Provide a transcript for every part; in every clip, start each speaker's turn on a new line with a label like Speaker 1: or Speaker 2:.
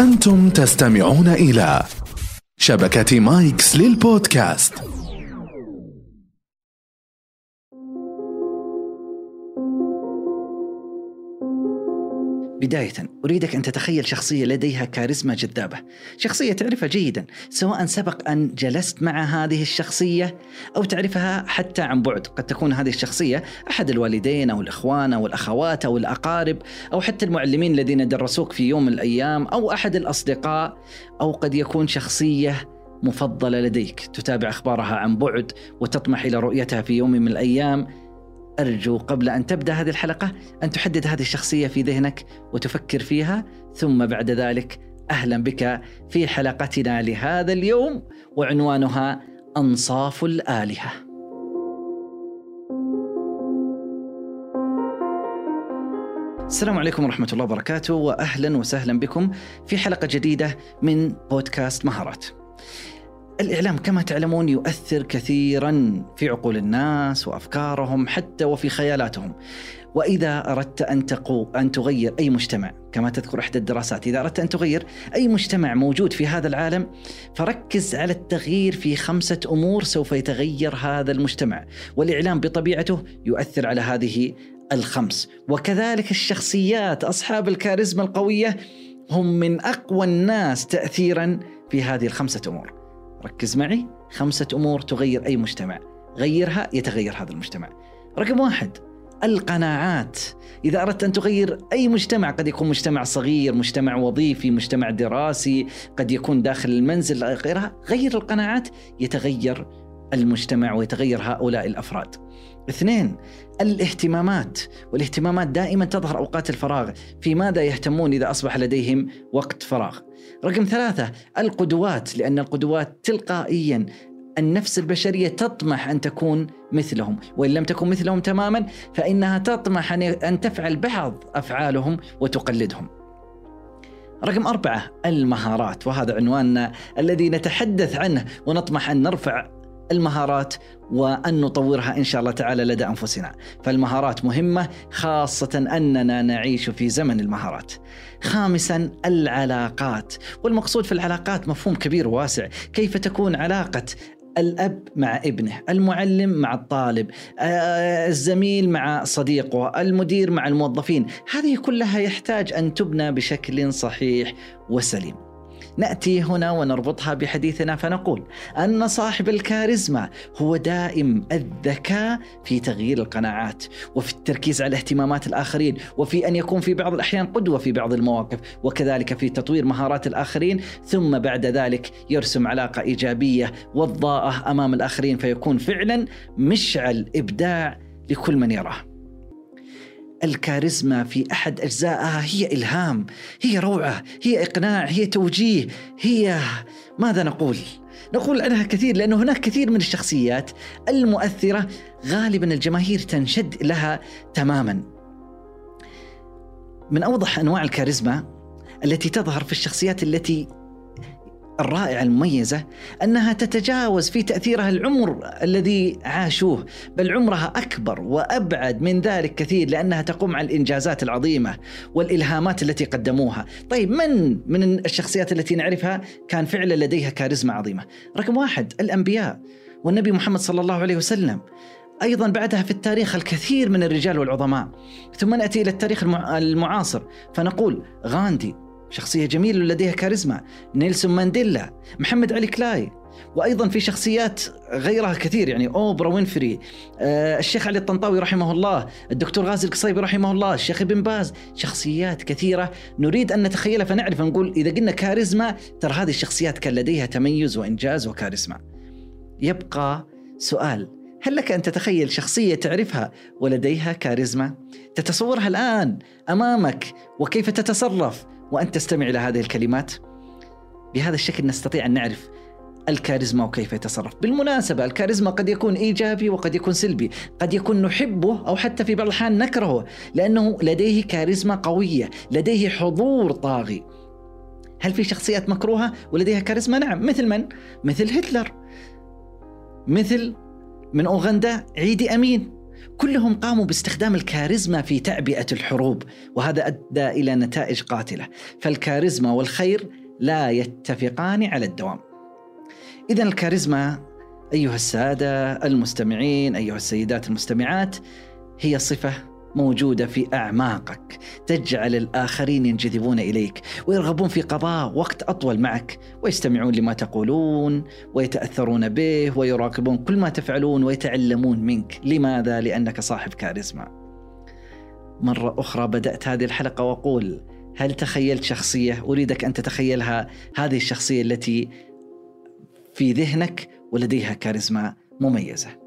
Speaker 1: أنتم تستمعون إلى شبكة مايكس للبودكاست.
Speaker 2: بداية أريدك أن تتخيل شخصية لديها كاريزما جذابة. شخصية تعرفها جيدا سواء سبق أن جلست مع هذه الشخصية أو تعرفها حتى عن بعد. قد تكون هذه الشخصية أحد الوالدين أو الإخوان أو الأخوات أو الأقارب أو حتى المعلمين الذين درسوك في يوم من الأيام أو أحد الأصدقاء أو قد يكون شخصية مفضلة لديك. تتابع أخبارها عن بعد وتطمح إلى رؤيتها في يوم من الأيام. أرجو قبل أن تبدأ هذه الحلقة أن تحدد هذه الشخصية في ذهنك وتفكر فيها ثم بعد ذلك أهلا بك في حلقتنا لهذا اليوم وعنوانها أنصاف الآلهة. السلام عليكم ورحمة الله وبركاته وأهلا وسهلا بكم في حلقة جديدة من بودكاست مهارات. الإعلام كما تعلمون يؤثر كثيرا في عقول الناس وأفكارهم حتى وفي خيالاتهم. وإذا أردت أن تقو أن تغير أي مجتمع كما تذكر إحدى الدراسات إذا أردت أن تغير أي مجتمع موجود في هذا العالم فركز على التغيير في خمسة أمور سوف يتغير هذا المجتمع. والإعلام بطبيعته يؤثر على هذه الخمس. وكذلك الشخصيات أصحاب الكاريزما القوية هم من أقوى الناس تأثيرا في هذه الخمسة أمور. ركز معي. خمسة أمور تغير أي مجتمع. غيرها يتغير هذا المجتمع. رقم واحد القناعات. إذا أردت أن تغير أي مجتمع قد يكون مجتمع صغير مجتمع وظيفي مجتمع دراسي قد يكون داخل المنزل غيرها. غير القناعات يتغير المجتمع ويتغير هؤلاء الأفراد. اثنين الاهتمامات والاهتمامات دائما تظهر أوقات الفراغ في ماذا يهتمون إذا أصبح لديهم وقت فراغ. رقم ثلاثة القدوات لأن القدوات تلقائيا النفس البشرية تطمح أن تكون مثلهم وإن لم تكن مثلهم تماما فإنها تطمح أن تفعل بعض أفعالهم وتقلدهم رقم أربعة المهارات وهذا عنواننا الذي نتحدث عنه ونطمح أن نرفع المهارات وأن نطورها إن شاء الله تعالى لدى أنفسنا، فالمهارات مهمة خاصة أننا نعيش في زمن المهارات. خامسا العلاقات، والمقصود في العلاقات مفهوم كبير وواسع، كيف تكون علاقة الأب مع ابنه، المعلم مع الطالب، آه، الزميل مع صديقه، المدير مع الموظفين، هذه كلها يحتاج أن تبنى بشكل صحيح وسليم. نأتي هنا ونربطها بحديثنا فنقول أن صاحب الكاريزما هو دائم الذكاء في تغيير القناعات وفي التركيز على اهتمامات الآخرين وفي أن يكون في بعض الأحيان قدوة في بعض المواقف وكذلك في تطوير مهارات الآخرين ثم بعد ذلك يرسم علاقة إيجابية وضاءة أمام الآخرين فيكون فعلا مشعل إبداع لكل من يراه. الكاريزما في أحد أجزائها هي إلهام، هي روعة، هي إقناع، هي توجيه، هي ماذا نقول؟ نقول عنها كثير لأنه هناك كثير من الشخصيات المؤثرة غالبا الجماهير تنشد لها تماما. من أوضح أنواع الكاريزما التي تظهر في الشخصيات التي الرائعة المميزة أنها تتجاوز في تأثيرها العمر الذي عاشوه بل عمرها أكبر وأبعد من ذلك كثير لأنها تقوم على الإنجازات العظيمة والإلهامات التي قدموها. طيب من من الشخصيات التي نعرفها؟ كان فعلا لديها كاريزما عظيمة. رقم واحد الأنبياء والنبي محمد صلى الله عليه وسلم. أيضا بعدها في التاريخ الكثير من الرجال والعظماء. ثم نأتي إلى التاريخ المعاصر. فنقول غاندي. شخصية جميلة لديها كاريزما. نيلسون مانديلا محمد علي كلاي وأيضا في شخصيات غيرها كثير يعني أوبرا وينفري آه الشيخ علي الطنطاوي رحمه الله الدكتور غازي القصيبي رحمه الله الشيخ ابن باز شخصيات كثيرة. نريد أن نتخيلها فنعرف نقول إذا قلنا كاريزما ترى هذه الشخصيات كان لديها تميز وإنجاز وكاريزما. يبقى سؤال هل لك أن تتخيل شخصية تعرفها ولديها كاريزما؟ تتصورها الآن أمامك وكيف تتصرف؟ وأنت تستمع إلى هذه الكلمات. بهذا الشكل نستطيع أن نعرف الكاريزما وكيف يتصرف. بالمناسبة الكاريزما قد يكون إيجابي وقد يكون سلبي. قد يكون نحبه أو حتى في بعض الأحيان نكرهه لأنه لديه كاريزما قوية لديه حضور طاغي. هل في شخصيات مكروهة؟ ولديها كاريزما؟ نعم. مثل من؟ مثل هتلر. مثل من أوغندا عيدي أمين. كلهم قاموا باستخدام الكاريزما في تعبئة الحروب وهذا أدى إلى نتائج قاتلة. فالكاريزما والخير لا يتفقان على الدوام. إذا الكاريزما أيها السادة المستمعين أيها السيدات المستمعات هي صفة موجودة في أعماقك. تجعل الآخرين ينجذبون إليك ويرغبون في قضاء وقت أطول معك. ويستمعون لما تقولون ويتأثرون به ويراقبون كل ما تفعلون ويتعلمون منك. لماذا؟ لأنك صاحب كاريزما. مرة أخرى بدأت هذه الحلقة وأقول هل تخيلت شخصية؟ أريدك أن تتخيلها. هذه الشخصية التي في ذهنك ولديها كاريزما مميزة.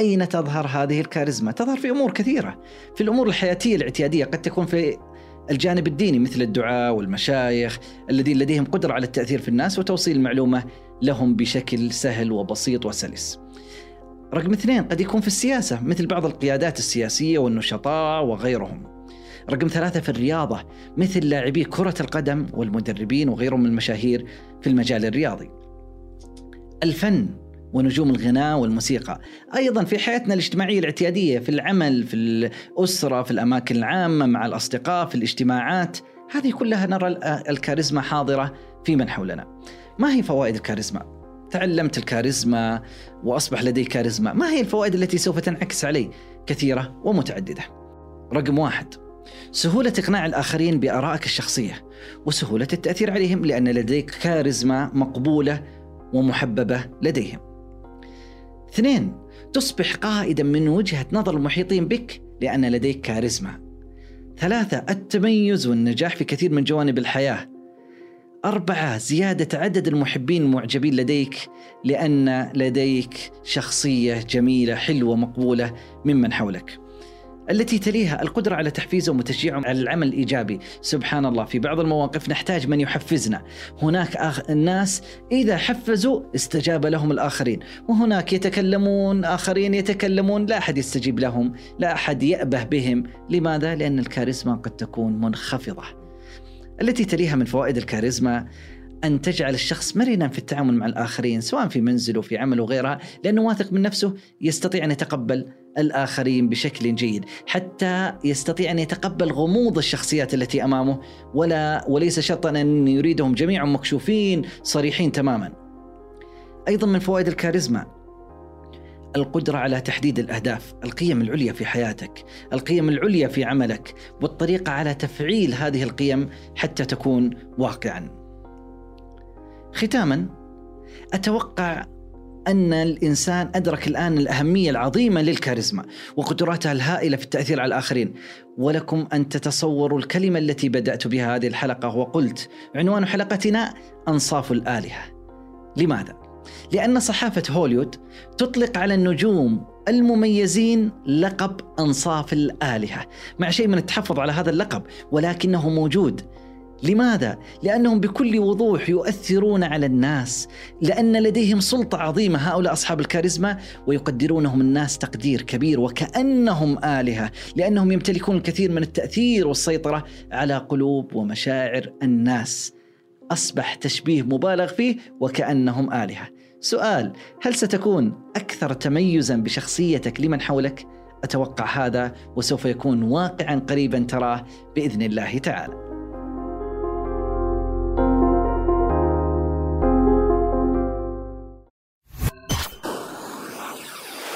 Speaker 2: أين تظهر هذه الكاريزما؟ تظهر في أمور كثيرة. في الأمور الحياتية الاعتيادية قد تكون في الجانب الديني مثل الدعاء والمشايخ الذين لديهم قدرة على التأثير في الناس وتوصيل المعلومة لهم بشكل سهل وبسيط وسلس. رقم اثنين قد يكون في السياسة مثل بعض القيادات السياسية والنشطاء وغيرهم. رقم ثلاثة في الرياضة مثل لاعبي كرة القدم والمدربين وغيرهم من المشاهير في المجال الرياضي. الفن ونجوم الغناء والموسيقى. أيضا في حياتنا الاجتماعية الاعتيادية في العمل في الأسرة في الأماكن العامة مع الأصدقاء في الاجتماعات هذه كلها نرى الكاريزما حاضرة في من حولنا. ما هي فوائد الكاريزما؟ تعلمت الكاريزما وأصبح لدي كاريزما. ما هي الفوائد التي سوف تنعكس علي؟ كثيرة ومتعددة. رقم واحد سهولة إقناع الآخرين بآرائك الشخصية وسهولة التأثير عليهم لأن لديك كاريزما مقبولة ومحببة لديهم. اثنين تصبح قائدا من وجهة نظر المحيطين بك لأن لديك كاريزما. ثلاثة التميز والنجاح في كثير من جوانب الحياة. أربعة زيادة عدد المحبين المعجبين لديك لأن لديك شخصية جميلة حلوة مقبولة ممن حولك. التي تليها القدرة على تحفيزهم وتشجيعهم على العمل الإيجابي. سبحان الله في بعض المواقف نحتاج من يحفزنا. هناك آخ... الناس إذا حفزوا استجاب لهم الآخرين. وهناك يتكلمون آخرين يتكلمون لا أحد يستجيب لهم لا أحد يأبه بهم. لماذا؟ لأن الكاريزما قد تكون منخفضة. التي تليها من فوائد الكاريزما أن تجعل الشخص مرنا في التعامل مع الآخرين سواء في منزله في عمله وغيرها لأنه واثق من نفسه يستطيع أن يتقبل الآخرين بشكل جيد حتى يستطيع أن يتقبل غموض الشخصيات التي أمامه ولا وليس شرطا أن يريدهم جميعا مكشوفين صريحين تماما. أيضا من فوائد الكاريزما القدرة على تحديد الأهداف القيم العليا في حياتك القيم العليا في عملك والطريقة على تفعيل هذه القيم حتى تكون واقعا. ختاما أتوقع أن الإنسان أدرك الآن الأهمية العظيمة للكاريزما وقدراتها الهائلة في التأثير على الآخرين. ولكم أن تتصوروا الكلمة التي بدأت بها هذه الحلقة وقلت عنوان حلقتنا أنصاف الآلهة لماذا؟ لأن صحافة هوليوود تطلق على النجوم المميزين لقب أنصاف الآلهة. مع شيء من التحفظ على هذا اللقب ولكنه موجود. لماذا؟ لأنهم بكل وضوح يؤثرون على الناس لأن لديهم سلطة عظيمة هؤلاء أصحاب الكاريزما ويقدرونهم الناس تقدير كبير وكأنهم آلهة لأنهم يمتلكون الكثير من التأثير والسيطرة على قلوب ومشاعر الناس أصبح تشبيه مبالغ فيه وكأنهم آلهة سؤال هل ستكون أكثر تميزا بشخصيتك لمن حولك؟ أتوقع هذا وسوف يكون واقعا قريبا تراه بإذن الله تعالى